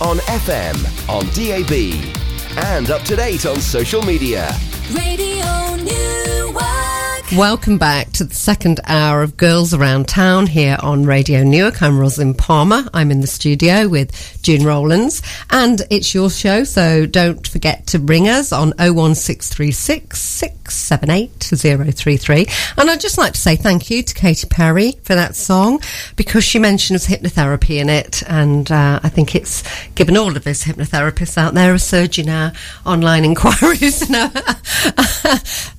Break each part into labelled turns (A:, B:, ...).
A: on FM, on DAB, and up to date on social media.
B: Radio Newark.
C: Welcome back to the second hour of Girls Around Town here on Radio Newark. I'm Rosalind Palmer. I'm in the studio with June Rowlands, and it's your show, so don't forget to ring us on 01636 678 033. And I'd just like to say thank you to Katy Perry for that song because she mentions hypnotherapy in it, and uh, I think it's given all of us hypnotherapists out there a surge in our online inquiries and a,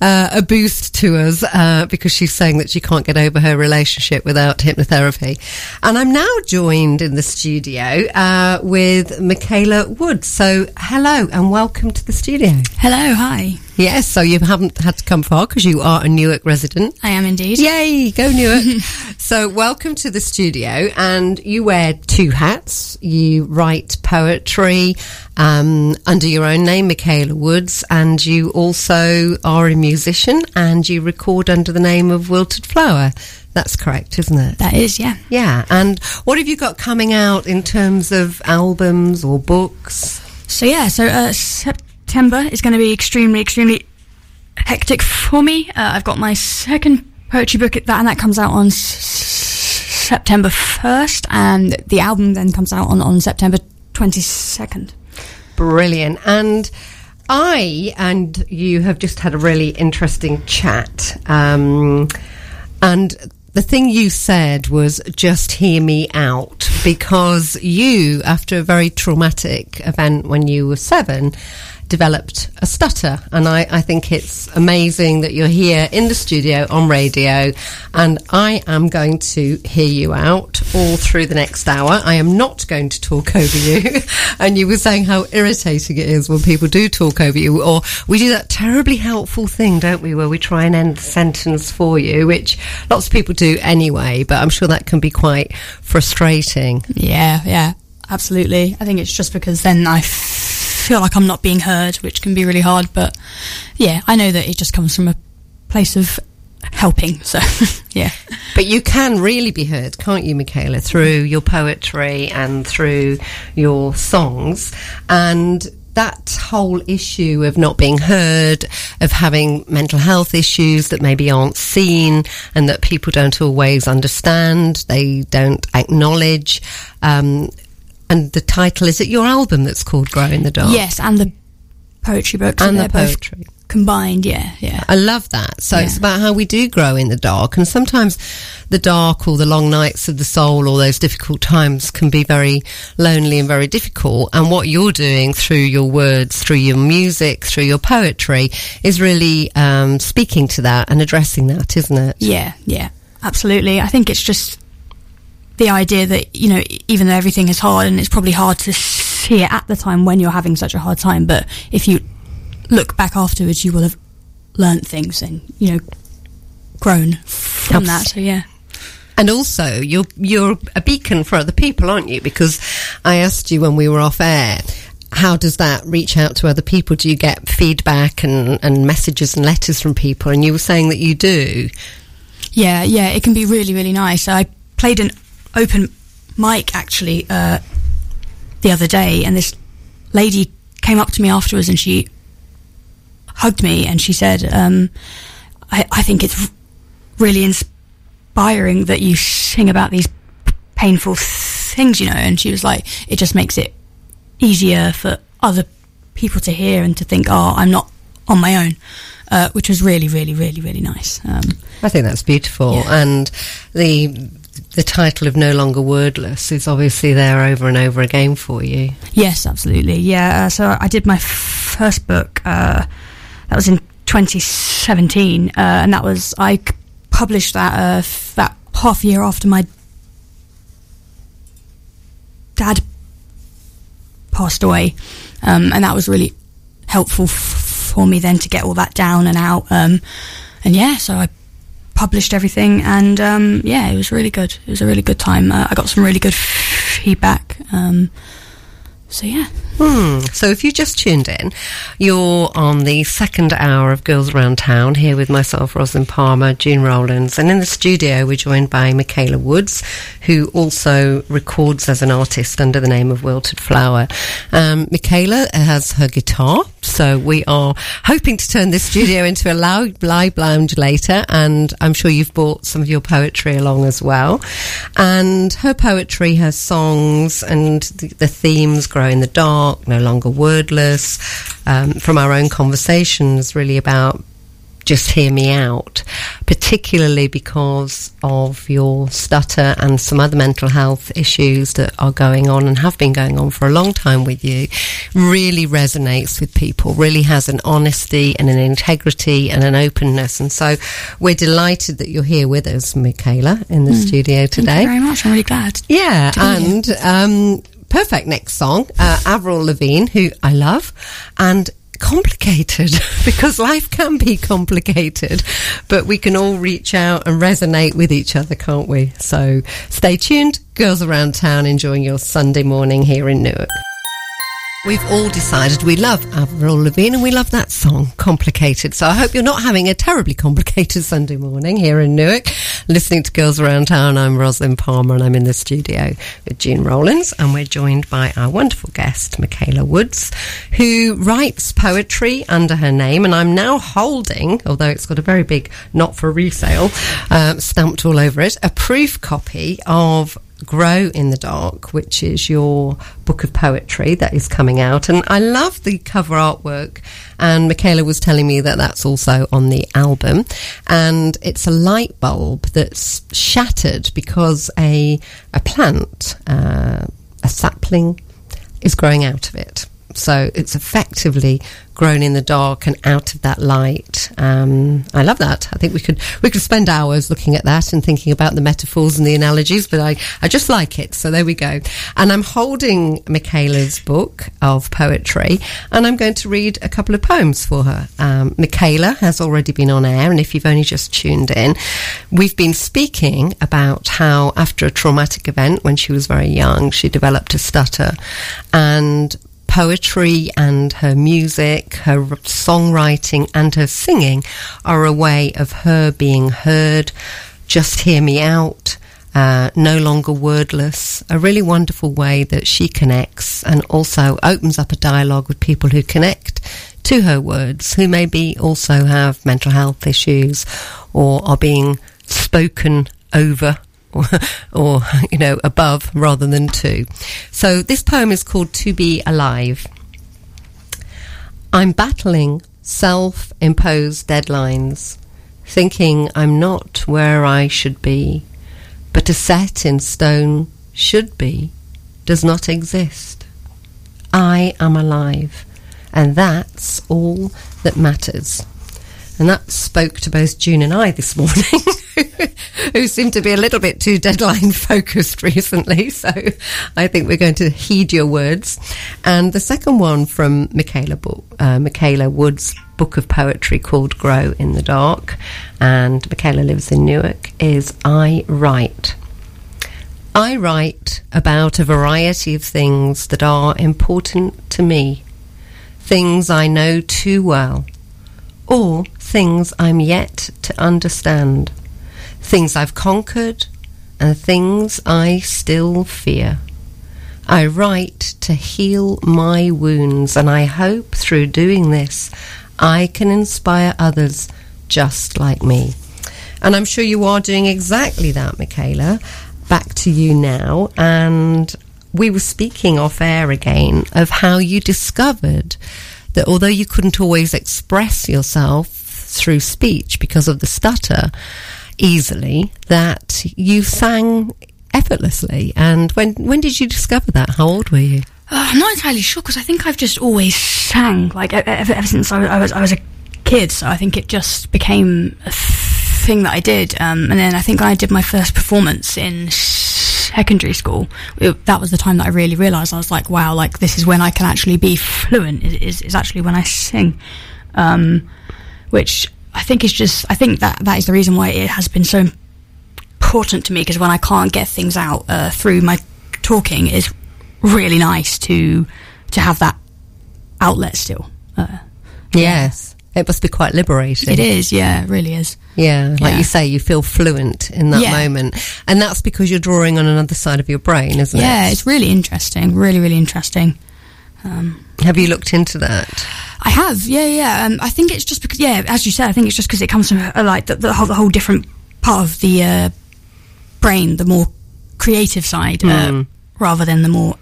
C: uh, a boost to us uh, because she's saying that she can't get over her relationship without hypnotherapy. And I'm now joined in the studio uh, with Michaela Wood. So, hello and welcome to the studio.
D: Hello, hi.
C: Yes, so you haven't had to come far because you are a Newark resident.
D: I am indeed.
C: Yay, go Newark. so, welcome to the studio. And you wear two hats. You write poetry um, under your own name, Michaela Woods, and you also are a musician and you record under the name of Wilted Flower. That's correct, isn't it?
D: That is, yeah.
C: Yeah. And what have you got coming out in terms of albums or books?
D: So, yeah, so uh, September is going to be extremely, extremely hectic for me. Uh, I've got my second poetry book, that, and that comes out on s- September 1st, and the album then comes out on, on September 22nd.
C: Brilliant. And I and you have just had a really interesting chat. Um, and the thing you said was just hear me out because you, after a very traumatic event when you were seven, developed a stutter. And I, I think it's amazing that you're here in the studio on radio. And I am going to hear you out all through the next hour. I am not going to talk over you. and you were saying how irritating it is when people do talk over you, or we do that terribly helpful thing, don't we, where we try and end the sentence for you, which lots of people do anyway, but I'm sure that can be quite frustrating.
D: Yeah, yeah, absolutely. I think it's just because then I feel like I'm not being heard, which can be really hard. But yeah, I know that it just comes from a place of helping. So yeah.
C: But you can really be heard, can't you, Michaela, through your poetry and through your songs. And that whole issue of not being heard, of having mental health issues that maybe aren't seen and that people don't always understand, they don't acknowledge. Um, and the title is it your album that's called Grow in the Dark?
D: Yes, and the poetry book.
C: And the poetry.
D: combined. Yeah, yeah.
C: I love that. So
D: Yeah.
C: it's about how we do grow in the dark. And sometimes the dark or the long nights of the soul or those difficult times can be very lonely and very difficult. And what you're doing through your words, through your music, through your poetry is really um, speaking to that and addressing that, isn't it?
D: Yeah, yeah, absolutely. I think it's just the idea that, you know, even though everything is hard and it's probably hard to see it at the time when you're having such a hard time, but if you look back afterwards, you will have learnt things and, you know, grown from that. So, yeah.
C: And also, you're you're a beacon for other people, aren't you? Because I asked you when we were off air, how does that reach out to other people? Do you get feedback and, and messages and letters from people? And you were saying that you do.
D: Yeah, yeah, it can be really, really nice. I played an open mic actually uh, the other day, and this lady came up to me afterwards and she hugged me and she said, um, I, I think it's really inspiring that you sing about these painful things, you know. And she was like, it just makes it easier for other people to hear and to think, oh, I'm not on my own, uh, which was really, really, really, really nice. Um,
C: I think that's beautiful.
D: Yeah.
C: And the the title of No Longer Wordless is obviously there over and over again for you.
D: Yes, absolutely. Yeah. Uh, so I did my first book. Uh, that was in 2017, uh, and that was I published that uh, f- that half year after my dad passed away, um, and that was really helpful f- for me then to get all that down and out. Um, and yeah, so I published everything, and um, yeah, it was really good. It was a really good time. Uh, I got some really good feedback. Um, so yeah.
C: Hmm. So if you just tuned in, you're on the second hour of Girls Around Town here with myself, Rosalind Palmer, June Rowlands, and in the studio we're joined by Michaela Woods, who also records as an artist under the name of Wilted Flower. Um, Michaela has her guitar, so we are hoping to turn this studio into a live, live lounge later, and I'm sure you've brought some of your poetry along as well. And her poetry, her songs, and the, the themes grow in the dark, no longer wordless, um, from our own conversations, really about just hear me out, particularly because of your stutter and some other mental health issues that are going on and have been going on for a long time with you, really resonates with people, really has an honesty and an integrity and an openness. And so we're delighted that you're here with us, Michaela, in the studio today.
D: Thank you very much. I'm really glad.
C: Yeah,
D: to be here.
C: and um, perfect next song, uh, Avril Lavigne, who I love, and complicated because life can be complicated, but we can all reach out and resonate with each other, can't we? So stay tuned, girls around town, enjoying your Sunday morning here in Newark. We've all decided we love Avril Lavigne and we love that song, Complicated. So I hope you're not having a terribly complicated Sunday morning here in Newark. Listening to Girls Around Town, I'm Rosalind Palmer and I'm in the studio with Jean Rowlands and we're joined by our wonderful guest, Michaela Woods, who writes poetry under her name. And I'm now holding, although it's got a very big not for resale uh, stamped all over it, a proof copy of Grow in the Dark, which is your book of poetry that is coming out. And I love the cover artwork. And Michaela was telling me that that's also on the album. And it's a light bulb that's shattered because a, a plant, uh, a sapling, is growing out of it. So it's effectively grown in the dark and out of that light. Um, I love that. I think we could we could spend hours looking at that and thinking about the metaphors and the analogies, but I, I just like it. So there we go. And I'm holding Michaela's book of poetry, and I'm going to read a couple of poems for her. Um, Michaela has already been on air, and if you've only just tuned in, we've been speaking about how after a traumatic event when she was very young, she developed a stutter, and poetry and her music, her songwriting and her singing are a way of her being heard. Just hear me out. Uh, no longer wordless, a really wonderful way that she connects and also opens up a dialogue with people who connect to her words, who maybe also have mental health issues or are being spoken over or, you know above rather than to. So this poem is called To Be Alive. I'm battling self-imposed deadlines, thinking I'm not where I should be, but a set in stone should be does not exist. I am alive, and that's all that matters. And that spoke to both June and I this morning, who seem to be a little bit too deadline focused recently. So I think we're going to heed your words. And the second one from Michaela, uh, Michaela Wood's book of poetry called Grow in the Dark, and Michaela lives in Newark, is I Write. I write about a variety of things that are important to me, things I know too well or things I'm yet to understand, things I've conquered, and things I still fear. I write to heal my wounds, and I hope through doing this I can inspire others just like me. And I'm sure you are doing exactly that, Michaela. Back to you now. And we were speaking off air again of how you discovered that although you couldn't always express yourself through speech because of the stutter easily, that you sang effortlessly. And when when did you discover that? How old were you?
D: Uh, I'm not entirely sure because I think I've just always sang like ever, ever since I was, I was I was a kid. So I think it just became a thing that I did. Um, and then I think I did my first performance in secondary school, it, that was the time that I really realised I was like, wow, like this is when I can actually be fluent. Is is, is actually when I sing, um, which I think is just I think that that is the reason why it has been so important to me because when I can't get things out uh, through my talking it's really nice to to have that outlet still. Uh,
C: Yes. It must be quite liberating.
D: it is, yeah, it really is.
C: Yeah, like
D: Yeah.
C: you say, you feel fluent in that
D: Yeah.
C: moment. And that's because you're drawing on another side of your brain, isn't
D: Yeah,
C: it?
D: Yeah, it's really interesting, really, really interesting.
C: Have you looked into that?
D: I have, yeah, yeah. Um, I think it's just because, yeah, as you said, I think it's just because it comes from uh, like the, the, whole, the whole different part of the uh, brain, the more creative side, uh, rather than the more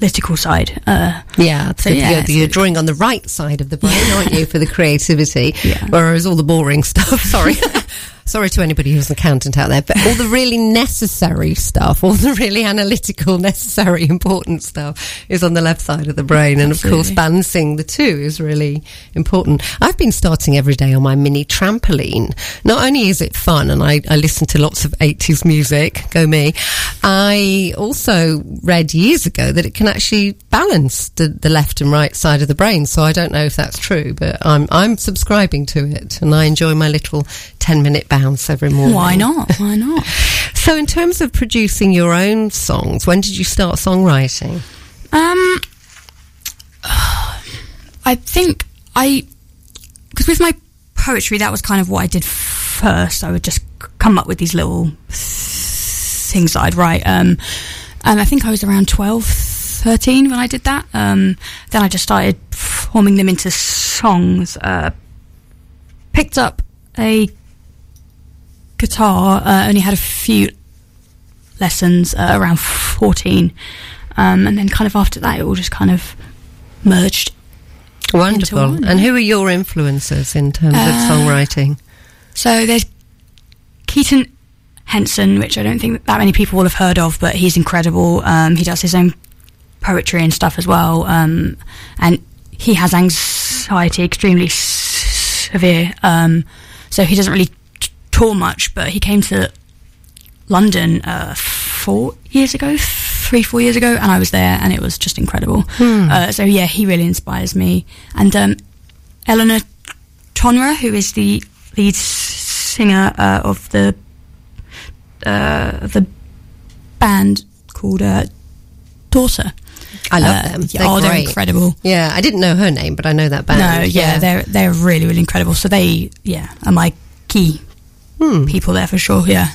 D: analytical side. Uh,
C: Yeah,
D: So, yeah,
C: you're, you're drawing on the right side of the brain, aren't you, for the creativity?
D: Yeah.
C: Whereas all the boring stuff, sorry. sorry to anybody who's an accountant out there, but all the really necessary stuff, all the really analytical, necessary, important stuff is on the left side of the brain. And of course, balancing the two is really important. I've been starting every day on my mini trampoline. Not only is it fun, and I, I listen to lots of 80s music, go me, I also read years ago that it can actually balance the, the left and right side of the brain. So I don't know if that's true, but I'm, I'm subscribing to it and I enjoy my little 10 minute bounce every morning.
D: why not? Why not?
C: So, in terms of producing your own songs, when did you start songwriting?
D: Um, I think I, because with my poetry, that was kind of what I did first. I would just come up with these little things that I'd write. Um, and I think I was around 12, 13 when I did that. Um, then I just started forming them into songs. Uh, picked up a guitar. Uh, only had a few lessons uh, around 14. Um, and then kind of after that, it all just kind of merged.
C: Wonderful. And who are your influences in terms of
D: Uh,
C: songwriting?
D: So there's Keaton Henson, which I don't think that many people will have heard of, but he's incredible. Um, he does his own poetry and stuff as well. Um, and he has anxiety, extremely s- severe. Um, so he doesn't really tour much, but he came to London uh, four years ago, three, four years ago, and I was there, and it was just incredible. Uh, so yeah, he really inspires me. And um, Elena Tonra, who is the lead singer uh, of the uh, the band called uh, Daughter.
C: I love
D: Uh,
C: them.
D: yeah,
C: They're
D: oh, they're
C: great.
D: incredible.
C: Yeah, I didn't know her name, but I know that band.
D: No, yeah, they're they're really really incredible. So they yeah are my key
C: Hmm.
D: people there for sure. Yeah.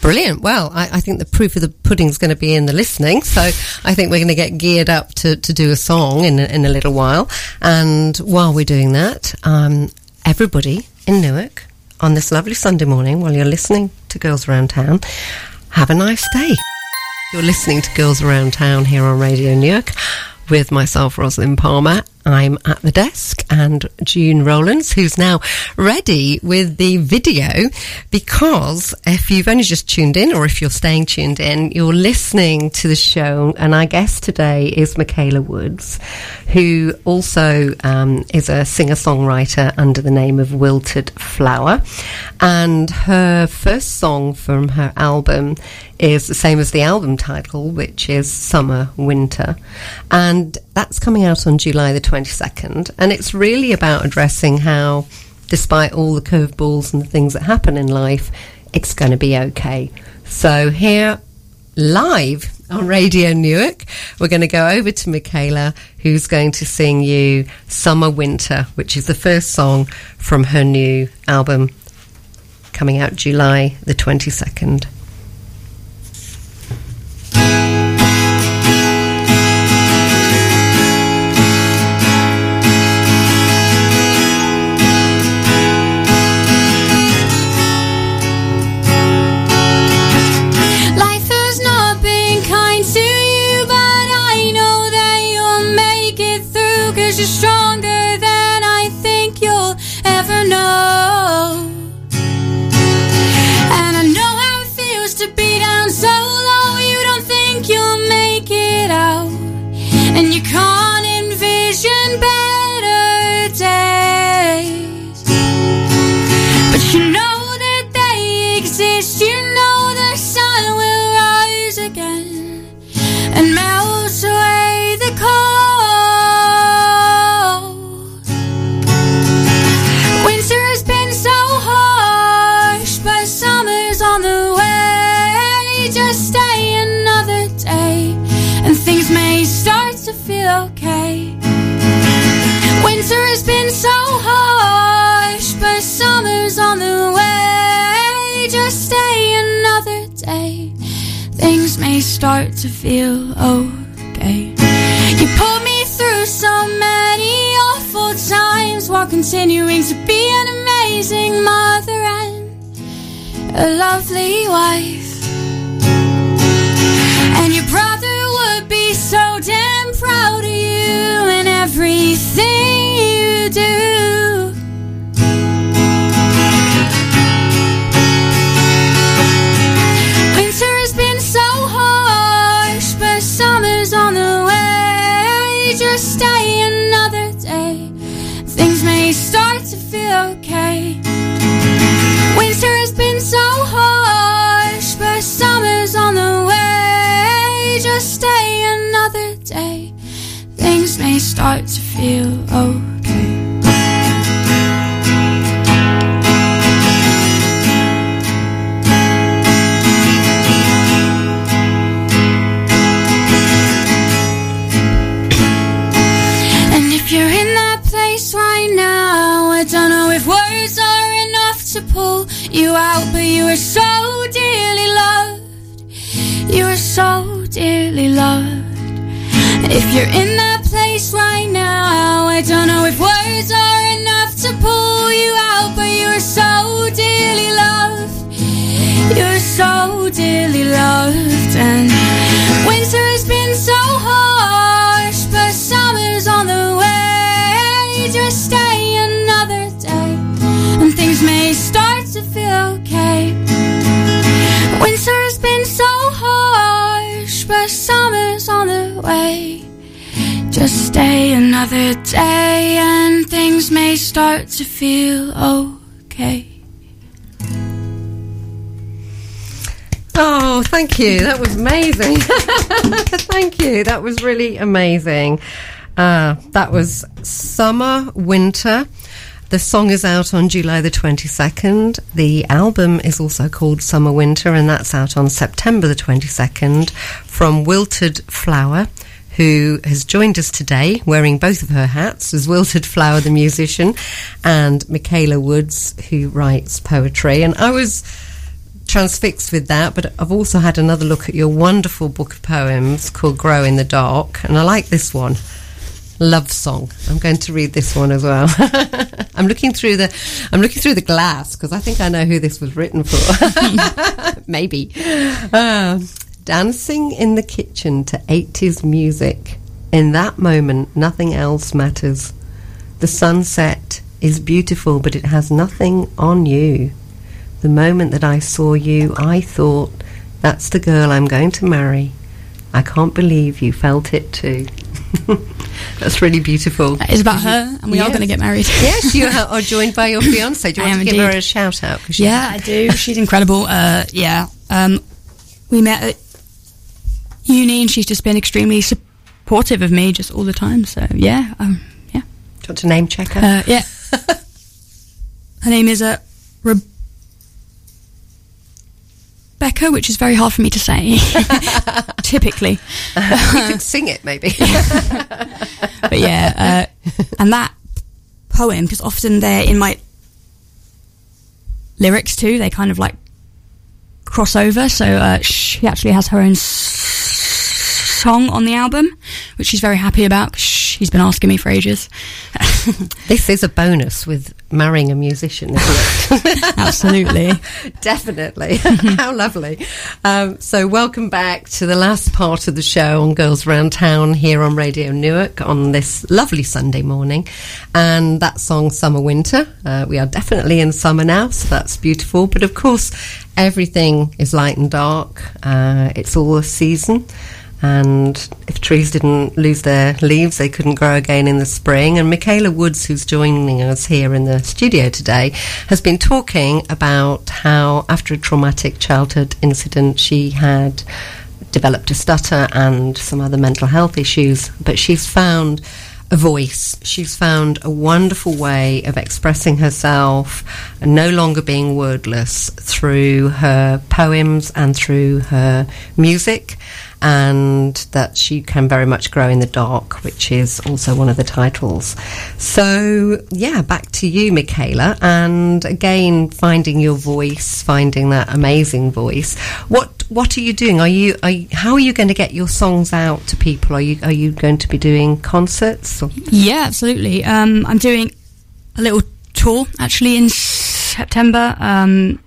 C: Brilliant. Well, I, I think the proof of the pudding's going to be in the listening. So I think we're going to get geared up to, to do a song in, a- in a little while. And while we're doing that, um, everybody in Newark on this lovely Sunday morning, while you're listening to Girls Around Town, have a nice day. You're listening to Girls Around Town here on Radio Newark with myself, Rosalind Palmer. I'm at the desk and June Rowlands, who's now ready with the video because if you've only just tuned in or if you're staying tuned in, you're listening to the show. And our guest today is Michaela Woods, who also um, is a singer songwriter under the name of Wilted Flower. And her first song from her album is the same as the album title, which is Summer Winter. And that's coming out on July the 22nd. And it's really about addressing how, despite all the curveballs and the things that happen in life, it's going to be okay. So here, live on Radio Newark, we're going to go over to Michaela, who's going to sing you Summer Winter, which is the first song from her new album coming out July the 22nd.
D: A lovely wife. And your brother would be so damn proud of you and everything you do. Feel okay. And if you're in that place right now, I don't know if words are enough to pull you out, but you are so dearly loved. You are so dearly loved. If you're in Just stay another day, and things may start to feel okay.
C: Oh, thank you. That was amazing. thank you. That was really amazing. Uh, that was Summer Winter. The song is out on July the 22nd. The album is also called Summer Winter, and that's out on September the 22nd from Wilted Flower, who has joined us today wearing both of her hats as Wilted Flower, the musician, and Michaela Woods, who writes poetry. And I was transfixed with that, but I've also had another look at your wonderful book of poems called Grow in the Dark, and I like this one. Love song. I'm going to read this one as well. I'm looking through the I'm looking through the glass because I think I know who this was written for. Maybe. Um, dancing in the kitchen to 80s music. In that moment, nothing else matters. The sunset is beautiful, but it has nothing on you. The moment that I saw you, I thought, that's the girl I'm going to marry. I can't believe you felt it too. that's really beautiful.
E: It's about her, and we are going to get married.
C: Yes, you are joined by your fiance. Do you want to give her a shout out?
E: Yeah, I do. She's incredible. Uh, yeah. Um, we met at uni and she's just been extremely supportive of me just all the time. So, yeah. Um, yeah.
C: Do you want to name check her?
E: Uh, yeah. Her name is uh, Rebecca, which is very hard for me to say, typically.
C: you could sing it, maybe.
E: But yeah, uh, and that poem, because often they're in my lyrics too, they kind of like cross over. So uh, she actually has her own song on the album, which she's very happy about 'cause she's been asking me for ages.
C: this is a bonus with marrying a musician, isn't it?
E: Absolutely.
C: Definitely. How lovely. Um, so, welcome back to the last part of the show on Girls Round Town here on Radio Newark on this lovely Sunday morning. And that song, Summer Winter. Uh, we are definitely in summer now, so that's beautiful. But of course, everything is light and dark. Uh, it's all a season. And if trees didn't lose their leaves, they couldn't grow again in the spring. And Michaela Woods, who's joining us here in the studio today, has been talking about how, after a traumatic childhood incident, she had developed a stutter and some other mental health issues. But she's found a voice. She's found a wonderful way of expressing herself, and no longer being wordless through her poems and through her music and that she can very much grow in the dark, which is also one of the titles. So, yeah, back to you, Michaela, and again, finding your voice, finding that amazing voice. What what are you doing? Are you, are you how are you going to get your songs out to people? Are you are you going to be doing concerts? Or?
F: Yeah, absolutely. Um, I'm doing a little tour actually in September. Um,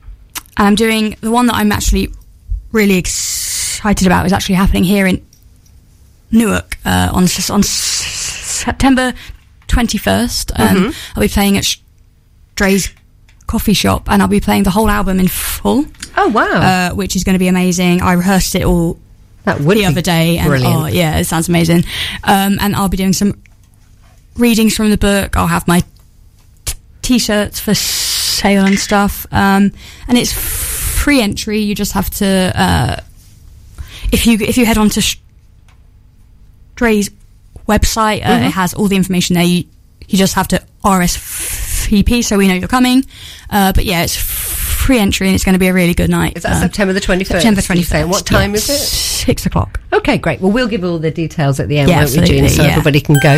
F: and I'm doing the one that I'm actually really excited about is actually happening here in Newark uh, on on September 21st. Um, I'll be playing at Strays coffee shop, and I'll be playing the whole album in full,
C: Oh wow,
F: uh, which is going to be amazing. I rehearsed it all
C: that would
F: the other day, and
C: brilliant.
F: oh yeah, it sounds amazing. Um, and I'll be doing some readings from the book. I'll have my t- t-shirts for sale and stuff, um, and it's free entry. You just have to uh, if you if you head on to Strays website, uh, it has all the information there. You you just have to RSVP so we know you're coming. Uh, but yeah, it's free entry and it's going to be a really good night.
C: Is that
F: Um,
C: September the twenty first?
F: September 21st.
C: What time
F: yeah.
C: is it?
F: Six o'clock.
C: Okay, great. Well, we'll give all the details at the end,
F: Yeah,
C: won't we, Jean? So
F: yeah.
C: everybody can go.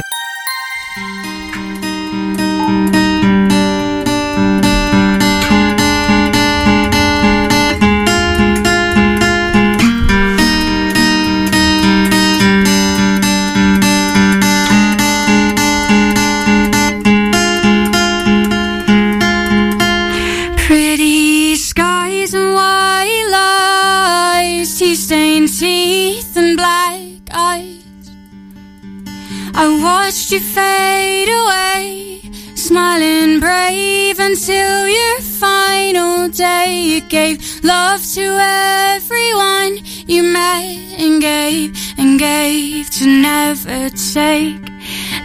D: Gave love to everyone you met and gave and gave to never take.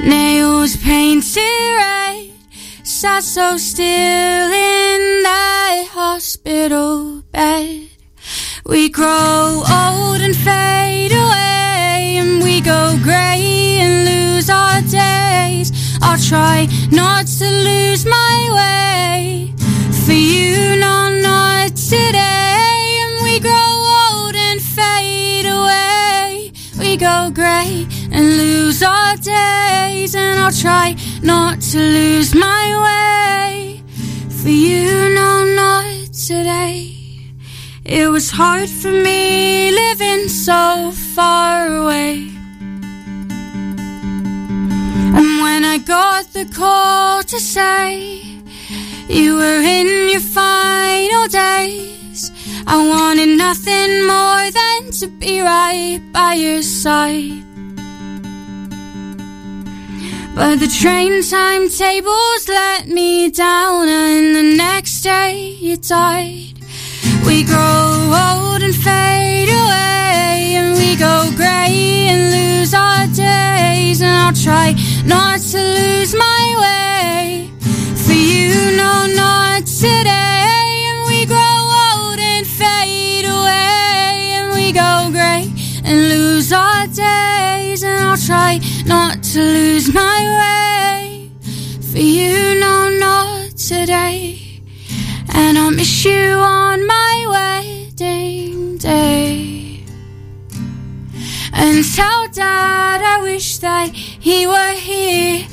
D: Nails painted red sat so still in that hospital bed. We grow old and fade away, and we go grey and lose our days. I'll try not to lose my and I'll try not to lose my way for you, no, not today. It was hard for me living so far away. And when I got the call to say you were in your final days, I wanted nothing more than to be right by your side. But the train timetables let me down, and the next day you died. We grow old and fade away, and we go grey and lose our days. And I'll try not to lose my way for you, no, not today. And we grow old and fade away, and we go grey and lose our days. And I'll try not to lose my way for you, no, not today. And I'll miss you on my wedding day. And tell dad I wish that he were here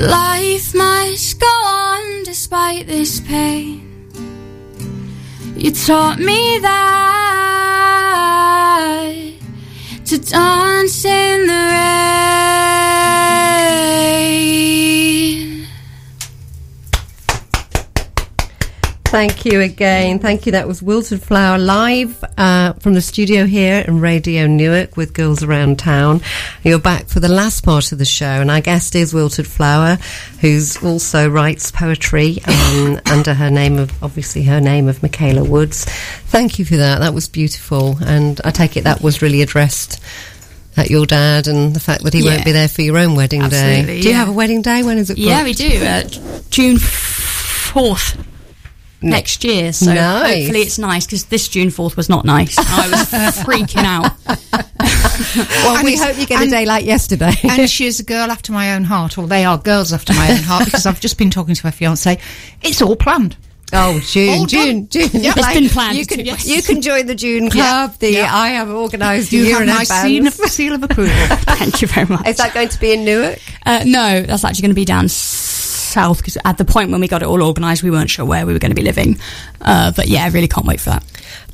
D: Life must go on despite this pain. You taught me that to dance in the rain.
C: Thank you again. Thank you. That was Wilted Flower live uh, from the studio here in Radio Newark with Girls Around Town. You're back for the last part of the show, and our guest is Wilted Flower, who's also writes poetry um, under her name of, obviously, her name of Michaela Woods. Thank you for that. That was beautiful, and I take it that was really addressed at your dad and the fact that he won't be there for your own wedding day.
F: Absolutely,
C: Do you have a wedding day? When is it?
F: Yeah, we do. Uh, June fourth next year. So
C: Nice.
F: hopefully it's nice because this June 4th was not nice. I was freaking out.
C: Well,
G: And
C: we hope you get a day like yesterday.
G: and she is a girl after my own heart, or they are girls after my own heart, because I've just been talking to her fiance. It's all planned.
C: Oh, June,
G: All
C: June, June.
G: Yep.
D: It's been planned,
C: You can,
D: yes.
C: you can join the June
G: Yeah,
C: Club. The
G: yeah.
C: I have organised
G: You
C: year
G: have
C: in
G: my seal
C: advance.
G: of, seal of approval.
D: Thank you very much.
C: Is that going to be in Newark?
D: Uh, no, that's actually going to be down s- south because at the point when we got it all organised, we weren't sure where we were going to be living. Uh, but yeah, I really can't wait for that.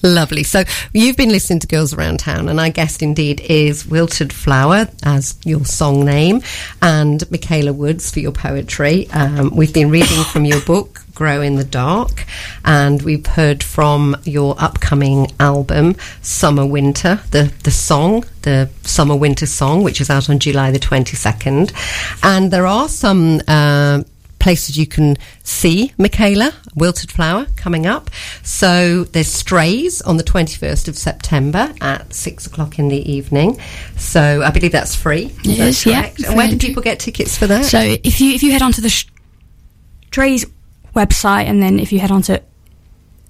C: Lovely. So you've been listening to Girls Around Town, and our guest indeed is Wilted Flower as your song name, and Michaela Woods for your poetry. Um, we've been reading from your book. Grow in the Dark, and we've heard from your upcoming album, Summer Winter, the, the song, the Summer Winter song, which is out on July the 22nd. And there are some uh, places you can see Michaela Wilted Flower coming up. So there's Strays on the 21st of September at six o'clock in the evening. So I believe that's free.
D: It
C: That's
D: is, yeah.
C: And where do people get tickets for that?
D: So if you if you head onto the Strays website and then if you head onto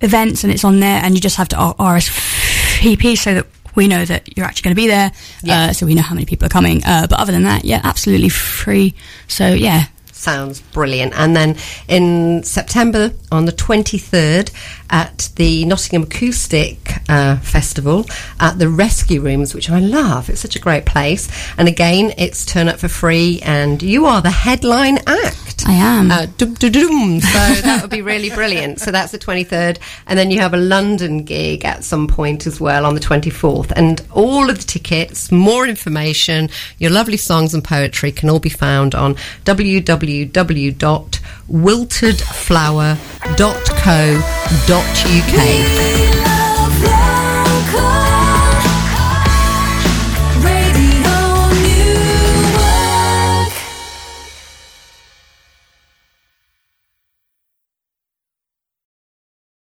D: events and it's on there and you just have to RSVP so that we know that you're actually going to be there,
C: Yeah.
D: uh, so we know how many people are coming. Uh, but other than that, yeah, absolutely free. So yeah,
C: Sounds brilliant. And then in September on the 23rd at the Nottingham Acoustic uh, Festival at the Rescue Rooms, which I love. It's such a great place. And again, it's turn up for free, and you are the headline act.
D: I am.
C: Uh, dum, dum, dum. So that would be really brilliant. So that's the 23rd. And then you have a London gig at some point as well on the 24th. And all of the tickets, more information, your lovely songs and poetry can all be found on www.wiltedflower.co.uk.